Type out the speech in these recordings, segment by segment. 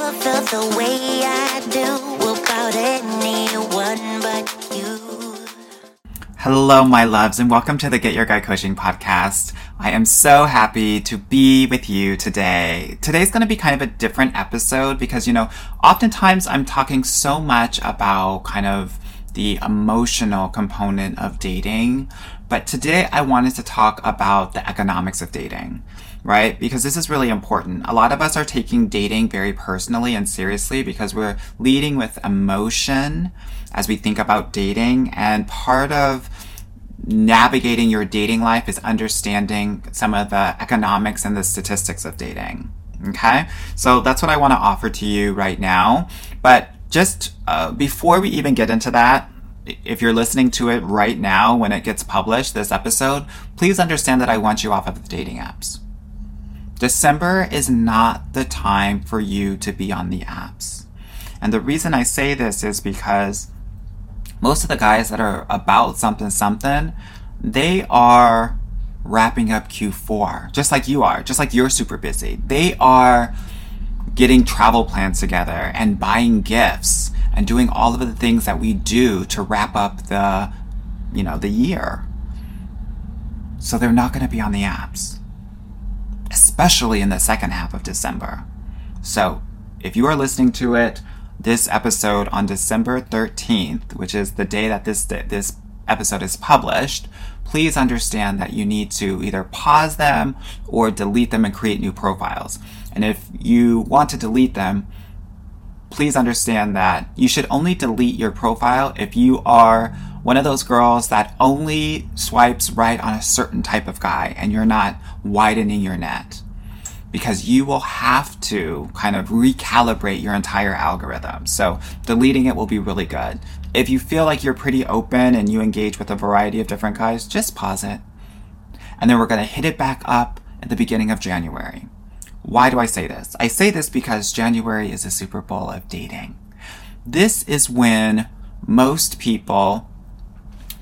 The way I do. Hello, my loves, and welcome to the Get Your Guy Coaching Podcast. I am so happy to be with you today. Today's going to be kind of a different episode because, you know, oftentimes I'm talking so much about kind of the emotional component of dating. But today I wanted to talk about the economics of dating, right? Because this is really important. A lot of us are taking dating very personally and seriously because we're leading with emotion as we think about dating. And part of navigating your dating life is understanding some of the economics and the statistics of dating. Okay. So that's what I want to offer to you right now. But just uh, before we even get into that, if you're listening to it right now when it gets published, this episode, please understand that I want you off of the dating apps. December is not the time for you to be on the apps. And the reason I say this is because most of the guys that are about something something, they are wrapping up Q4, just like you are, just like you're super busy. They are getting travel plans together and buying gifts and doing all of the things that we do to wrap up the, you know, the year. So they're not going to be on the apps, especially in the second half of December. So if you are listening to it, this episode on December 13th, which is the day that this this episode is published, please understand that you need to either pause them or delete them and create new profiles. And if you want to delete them, please understand that you should only delete your profile if you are one of those girls that only swipes right on a certain type of guy and you're not widening your net. Because you will have to kind of recalibrate your entire algorithm. So deleting it will be really good. If you feel like you're pretty open and you engage with a variety of different guys, just pause it. And then we're going to hit it back up at the beginning of January. Why do I say this? I say this because January is a Super Bowl of dating. This is when most people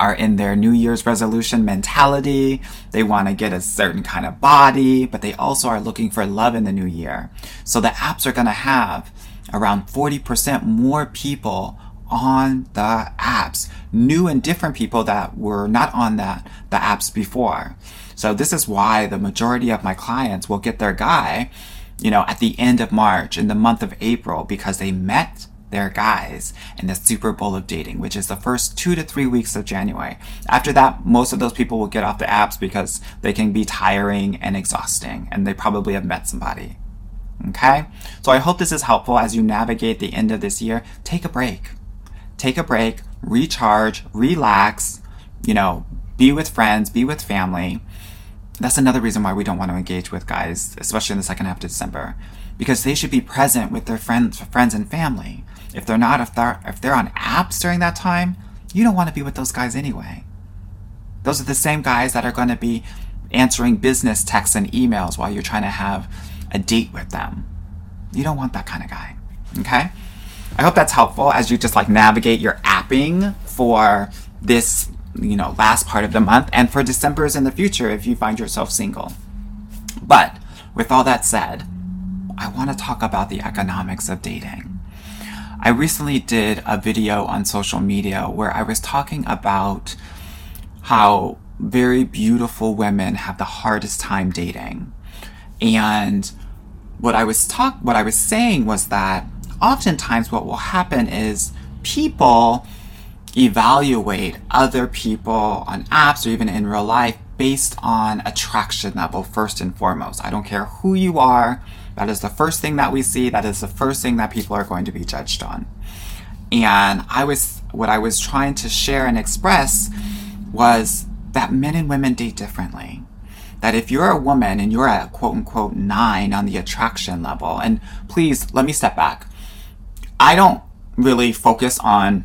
are in their New Year's resolution mentality. They want to get a certain kind of body, but they also are looking for love in the new year. So the apps are going to have around 40% more people on the apps, new and different people that were not on that the apps before. So this is why the majority of my clients will get their guy, you know, at the end of March in the month of April because they met their guys in the Super Bowl of dating, which is the first two to three weeks of January. After that, most of those people will get off the apps because they can be tiring and exhausting and they probably have met somebody. Okay? So I hope this is helpful as you navigate the end of this year. Take a break. Take a break, recharge, relax, you know, be with friends, be with family. That's another reason why we don't want to engage with guys, especially in the second half of December, because they should be present with their friends, friends and family. If they're not, if they're if they're on apps during that time, you don't want to be with those guys anyway. Those are the same guys that are going to be answering business texts and emails while you're trying to have a date with them. You don't want that kind of guy. Okay? I hope that's helpful as you just like navigate your apping for this, you know, last part of the month and for December's in the future if you find yourself single. But with all that said, I want to talk about the economics of dating. I recently did a video on social media where I was talking about how very beautiful women have the hardest time dating. And what I was talk what I was saying was that oftentimes what will happen is people evaluate other people on apps or even in real life based on attraction level first and foremost. I don't care who you are. That is the first thing that we see. That is the first thing that people are going to be judged on. And I was, what I was trying to share and express was that men and women date differently. That if you're a woman and you're at quote unquote nine on the attraction level, and please let me step back. I don't really focus on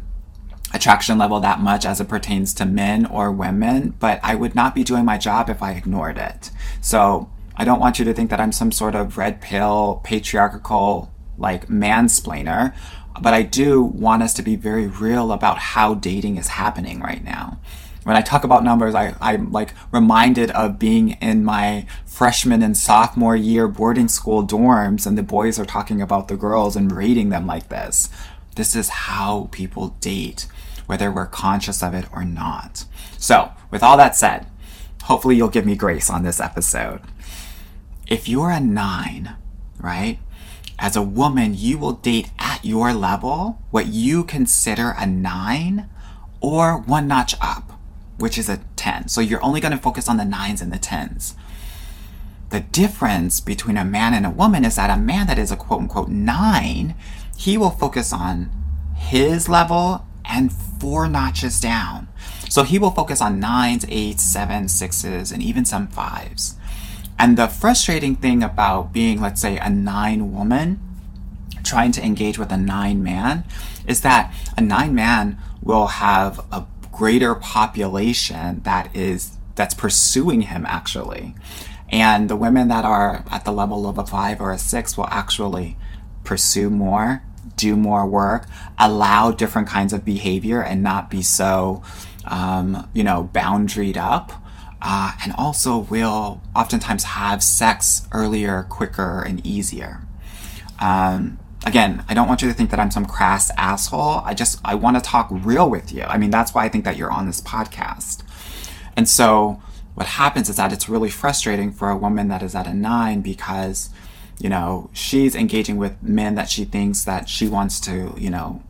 attraction level that much as it pertains to men or women, but I would not be doing my job if I ignored it. So I don't want you to think that I'm some sort of red pill, patriarchal, like mansplainer, but I do want us to be very real about how dating is happening right now. When I talk about numbers, I, I'm like reminded of being in my freshman and sophomore year boarding school dorms, and the boys are talking about the girls and rating them like this. This is how people date, whether we're conscious of it or not. So, with all that said, hopefully you'll give me grace on this episode. If you're a nine, right? As a woman, you will date at your level what you consider a nine or one notch up, which is a 10. So you're only going to focus on the nines and the tens. The difference between a man and a woman is that a man that is a quote unquote nine, he will focus on his level and four notches down. So he will focus on nines, eights, sevens, sixes, and even some fives. And the frustrating thing about being, let's say, a nine woman trying to engage with a nine man is that a nine man will have a greater population that is that's pursuing him actually and the women that are at the level of a five or a six will actually pursue more, do more work, allow different kinds of behavior and not be so, um, you know, boundaried up. Uh, and also will oftentimes have sex earlier, quicker, and easier. Um, again, I don't want you to think that I'm some crass asshole. I just I want to talk real with you. I mean, that's why I think that you're on this podcast. And so what happens is that it's really frustrating for a woman that is at a nine because, you know, she's engaging with men that she thinks that she wants to, you know,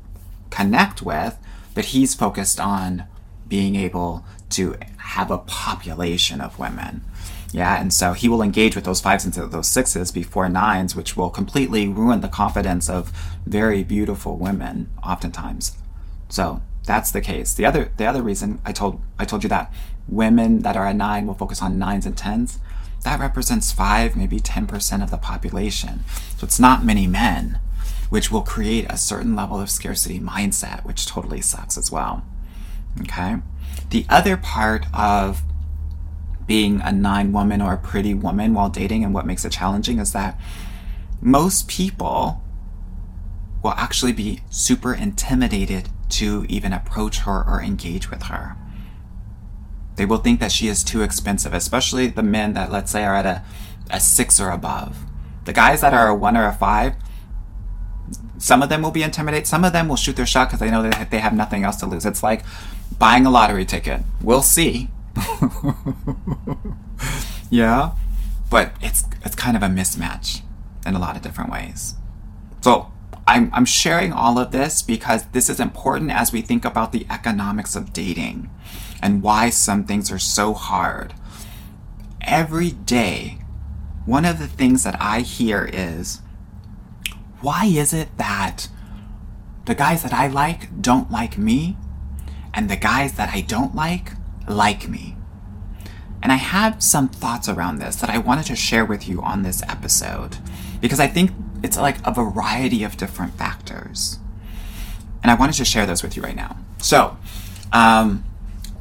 connect with, but he's focused on being able to have a population of women. Yeah, and so he will engage with those fives and those sixes before nines, which will completely ruin the confidence of very beautiful women, oftentimes. So that's the case. The other the other reason I told I told you that women that are a nine will focus on nines and tens. That represents five, maybe 10% of the population. So it's not many men, which will create a certain level of scarcity mindset, which totally sucks as well. Okay. The other part of being a nine woman or a pretty woman while dating and what makes it challenging is that most people will actually be super intimidated to even approach her or engage with her. They will think that she is too expensive, especially the men that, let's say, are at a, a six or above. The guys that are a one or a five, some of them will be intimidated. Some of them will shoot their shot because they know that they have nothing else to lose. It's like buying a lottery ticket. We'll see. yeah, but it's it's kind of a mismatch in a lot of different ways. So I'm, I'm sharing all of this because this is important as we think about the economics of dating and why some things are so hard. Every day, one of the things that I hear is why is it that the guys that I like don't like me and the guys that I don't like like me? And I have some thoughts around this that I wanted to share with you on this episode because I think it's like a variety of different factors. And I wanted to share those with you right now. So, um,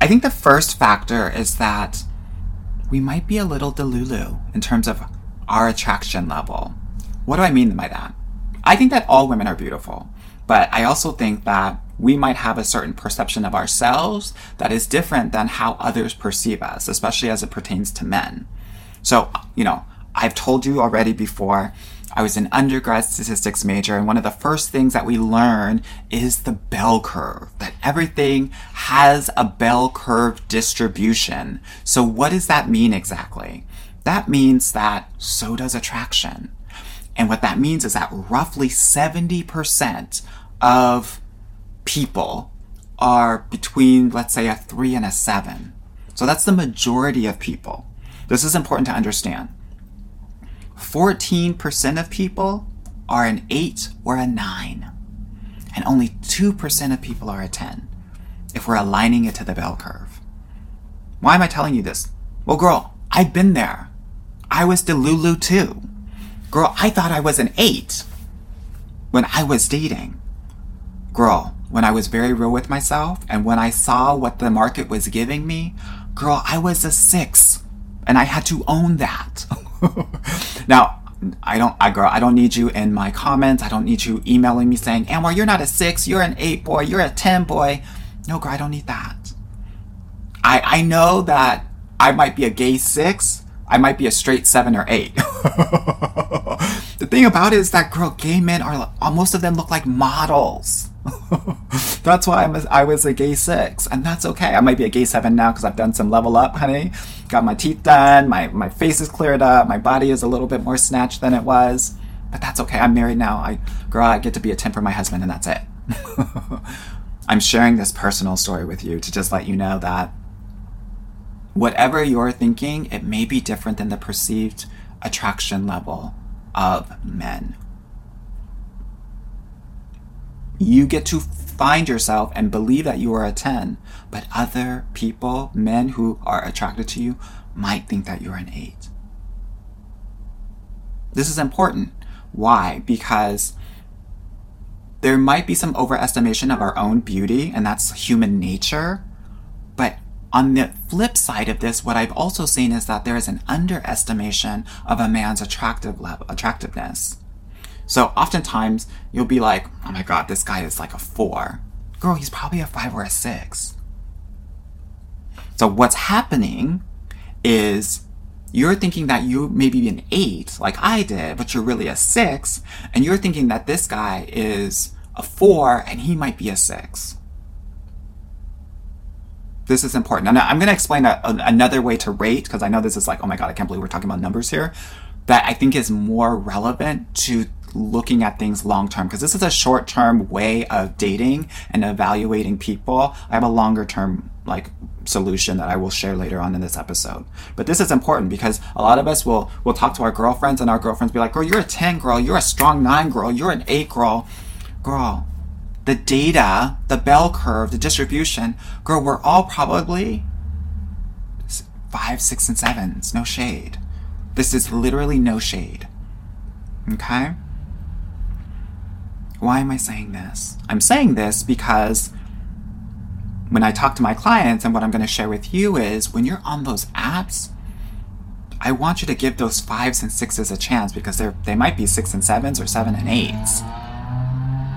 I think the first factor is that we might be a little delulu in terms of our attraction level. What do I mean by that? I think that all women are beautiful, but I also think that we might have a certain perception of ourselves that is different than how others perceive us, especially as it pertains to men. So, you know, I've told you already before I was an undergrad statistics major, and one of the first things that we learn is the bell curve, that everything has a bell curve distribution. So, what does that mean exactly? That means that so does attraction. And what that means is that roughly 70% of people are between, let's say, a three and a seven. So that's the majority of people. This is important to understand. 14% of people are an 8 or a 9, and only 2% of people are a 10 if we're aligning it to the bell curve. Why am I telling you this? Well, girl, I've been there. I was Delulu too. Girl, I thought I was an 8 when I was dating. girl, when I was very real with myself and when I saw what the market was giving me, girl, I was a six and I had to own that. now, I don't, I girl, I don't need you in my comments. I don't need you emailing me saying, Anwar, you're not a six, you're an eight boy, you're a 10 boy. No, girl, I don't need that. I, I know that I might be a gay six, I might be a straight seven or eight. the thing about it is that girl, gay men are, most of them look like models. that's why I'm a, I was a gay six, and that's okay. I might be a gay seven now because I've done some level up, honey. Got my teeth done, my, my face is cleared up, my body is a little bit more snatched than it was. But that's okay. I'm married now. I, girl, I get to be a 10 for my husband, and that's it. I'm sharing this personal story with you to just let you know that whatever you're thinking, it may be different than the perceived attraction level of men. You get to find yourself and believe that you are a 10, but other people, men who are attracted to you, might think that you're an 8. This is important. Why? Because there might be some overestimation of our own beauty, and that's human nature. But on the flip side of this, what I've also seen is that there is an underestimation of a man's attractive attractiveness. So oftentimes you'll be like, oh my god, this guy is like a four. Girl, he's probably a five or a six. So what's happening is you're thinking that you maybe an eight, like I did, but you're really a six, and you're thinking that this guy is a four and he might be a six. This is important. I'm going to explain a, a, another way to rate because I know this is like, oh my God, I can't believe we're talking about numbers here. That I think is more relevant to looking at things long term because this is a short term way of dating and evaluating people. I have a longer term like solution that I will share later on in this episode. But this is important because a lot of us will will talk to our girlfriends and our girlfriends be like, "Girl, you're a 10 girl, you're a strong 9 girl, you're an 8 girl." Girl, the data, the bell curve, the distribution, girl, we're all probably 5, 6 and 7s, no shade. This is literally no shade. Okay? Why am I saying this? I'm saying this because when I talk to my clients and what I'm going to share with you is when you're on those apps, I want you to give those fives and sixes a chance because they're, they might be six and sevens or seven and eights.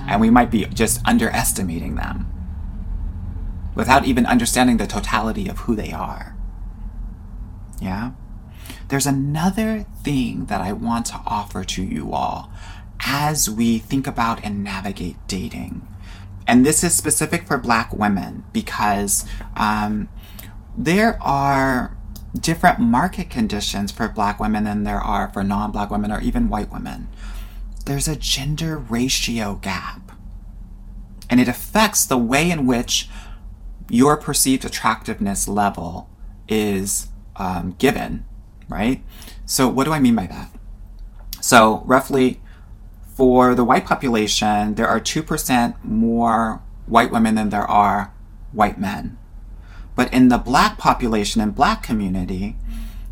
And we might be just underestimating them without even understanding the totality of who they are. Yeah? There's another thing that I want to offer to you all as we think about and navigate dating. And this is specific for black women because um, there are different market conditions for black women than there are for non black women or even white women. There's a gender ratio gap. And it affects the way in which your perceived attractiveness level is um, given, right? So, what do I mean by that? So, roughly for the white population, there are 2% more white women than there are white men. But in the black population and black community,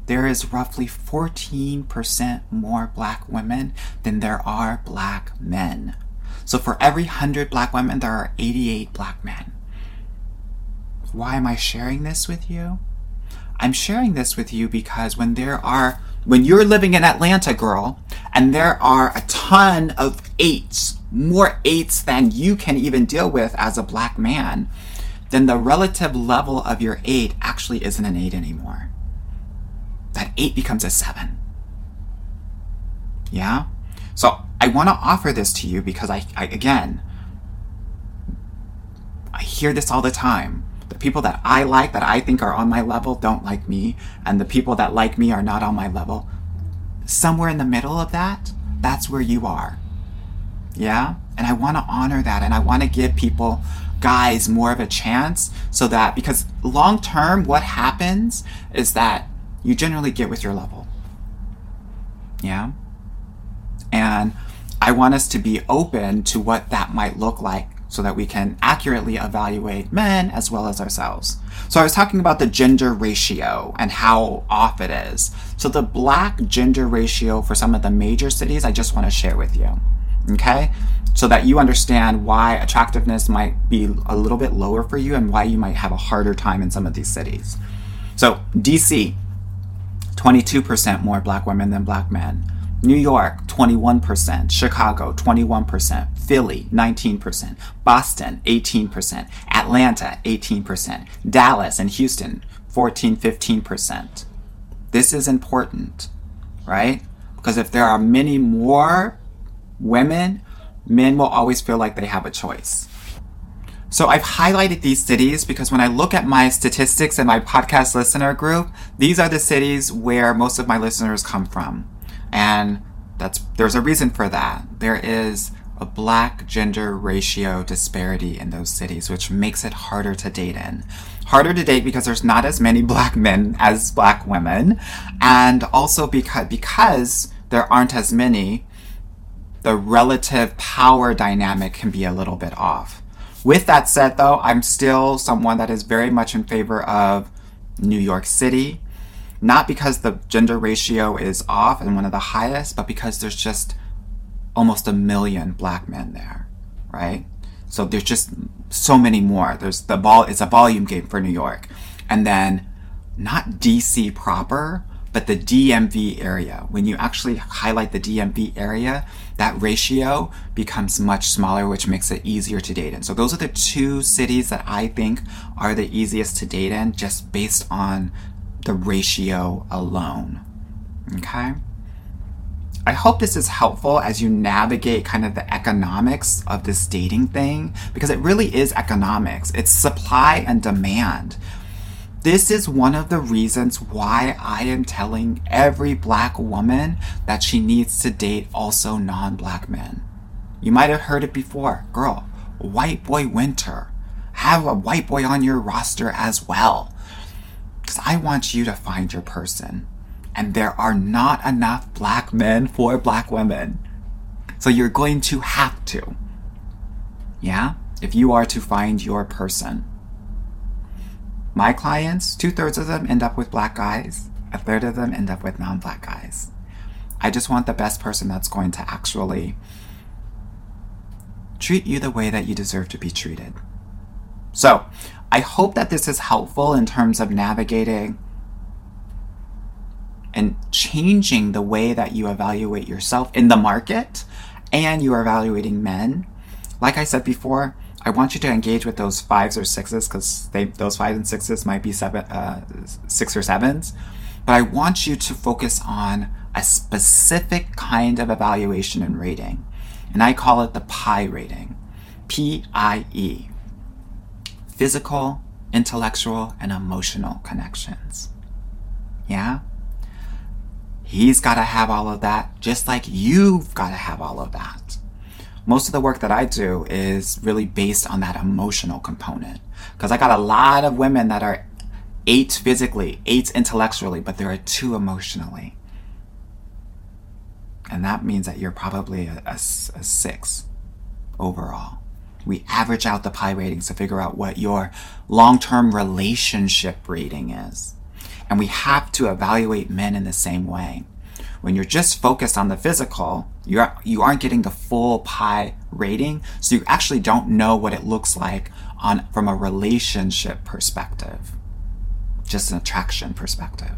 there is roughly 14% more black women than there are black men. So for every 100 black women, there are 88 black men. Why am I sharing this with you? I'm sharing this with you because when there are when you're living in Atlanta, girl, and there are a ton of eights, more eights than you can even deal with as a black man, then the relative level of your eight actually isn't an eight anymore. That eight becomes a seven. Yeah? So I want to offer this to you because I, I again, I hear this all the time the people that I like, that I think are on my level, don't like me, and the people that like me are not on my level. Somewhere in the middle of that, that's where you are. Yeah? And I want to honor that, and I want to give people, guys, more of a chance so that, because long term, what happens is that you generally get with your level. Yeah? And I want us to be open to what that might look like so that we can accurately evaluate men as well as ourselves. So I was talking about the gender ratio and how off it is. So the black gender ratio for some of the major cities, I just want to share with you. Okay? So that you understand why attractiveness might be a little bit lower for you and why you might have a harder time in some of these cities. So, DC, 22% more black women than black men. New York, 21%. Chicago, 21%. Philly, 19%. Boston, 18%. Atlanta, 18%. Dallas and Houston, 14, 15%. This is important, right? Because if there are many more women, men will always feel like they have a choice. So I've highlighted these cities because when I look at my statistics and my podcast listener group, these are the cities where most of my listeners come from. And that's there's a reason for that. There is a black gender ratio disparity in those cities, which makes it harder to date in. Harder to date because there's not as many black men as black women, and also because because there aren't as many, the relative power dynamic can be a little bit off. With that said, though, I'm still someone that is very much in favor of New York City, not because the gender ratio is off and one of the highest, but because there's just almost a million black men there, right? So there's just so many more. There's the ball, it's a volume game for New York. And then not DC proper, but the DMV area. When you actually highlight the DMV area, that ratio becomes much smaller, which makes it easier to date in. So those are the two cities that I think are the easiest to date in just based on the ratio alone. Okay? I hope this is helpful as you navigate kind of the economics of this dating thing because it really is economics. It's supply and demand. This is one of the reasons why I am telling every black woman that she needs to date also non black men. You might have heard it before. Girl, white boy winter. Have a white boy on your roster as well. Because I want you to find your person. And there are not enough black men for black women. So you're going to have to. Yeah? If you are to find your person. My clients, two thirds of them end up with black guys, a third of them end up with non black guys. I just want the best person that's going to actually treat you the way that you deserve to be treated. So, I hope that this is helpful in terms of navigating and changing the way that you evaluate yourself in the market and you are evaluating men. Like I said before, I want you to engage with those fives or sixes because those fives and sixes might be seven, uh, six or sevens. But I want you to focus on a specific kind of evaluation and rating. And I call it the PIE rating. P I E. Physical, intellectual, and emotional connections. Yeah? He's got to have all of that, just like you've got to have all of that most of the work that I do is really based on that emotional component. Because I got a lot of women that are eight physically, eight intellectually, but there are two emotionally. And that means that you're probably a, a, a six overall. We average out the PIE ratings to figure out what your long term relationship rating is. And we have to evaluate men in the same way. When you're just focused on the physical, you're, you aren't getting the full PIE rating, so you actually don't know what it looks like on from a relationship perspective, just an attraction perspective.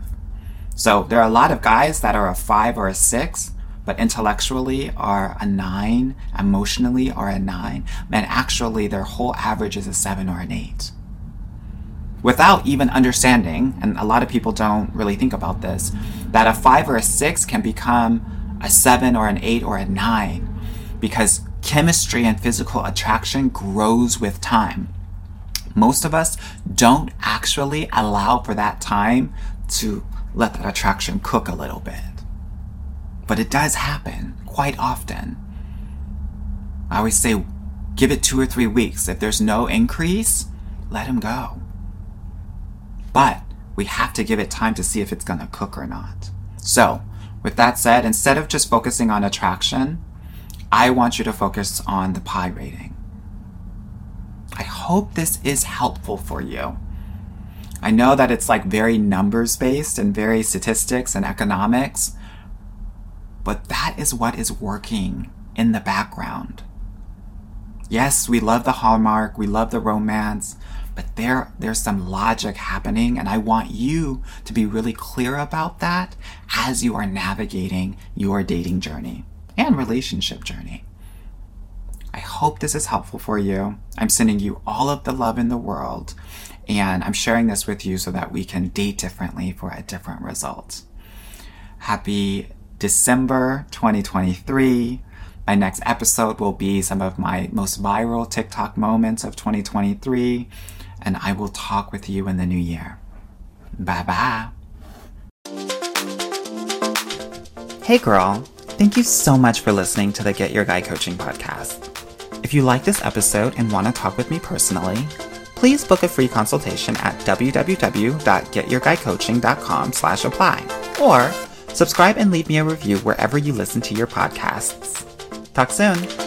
So there are a lot of guys that are a five or a six, but intellectually are a nine, emotionally are a nine, and actually their whole average is a seven or an eight without even understanding, and a lot of people don't really think about this, that a five or a six can become a seven or an eight or a nine because chemistry and physical attraction grows with time. Most of us don't actually allow for that time to let that attraction cook a little bit. But it does happen quite often. I always say, give it two or three weeks. If there's no increase, let him go. But we have to give it time to see if it's going to cook or not. So, with that said, instead of just focusing on attraction, I want you to focus on the PIE rating. I hope this is helpful for you. I know that it's like very numbers based and very statistics and economics, but that is what is working in the background. Yes, we love the Hallmark, we love the romance, but there there's some logic happening and I want you to be really clear about that as you are navigating your dating journey and relationship journey. I hope this is helpful for you. I'm sending you all of the love in the world and I'm sharing this with you so that we can date differently for a different result. Happy December 2023. My next episode will be some of my most viral TikTok moments of 2023, and I will talk with you in the new year. Bye bye. Hey girl, thank you so much for listening to the Get Your Guy Coaching podcast. If you like this episode and want to talk with me personally, please book a free consultation at www.getyourguycoaching.com slash apply or subscribe and leave me a review wherever you listen to your podcasts. Talk soon.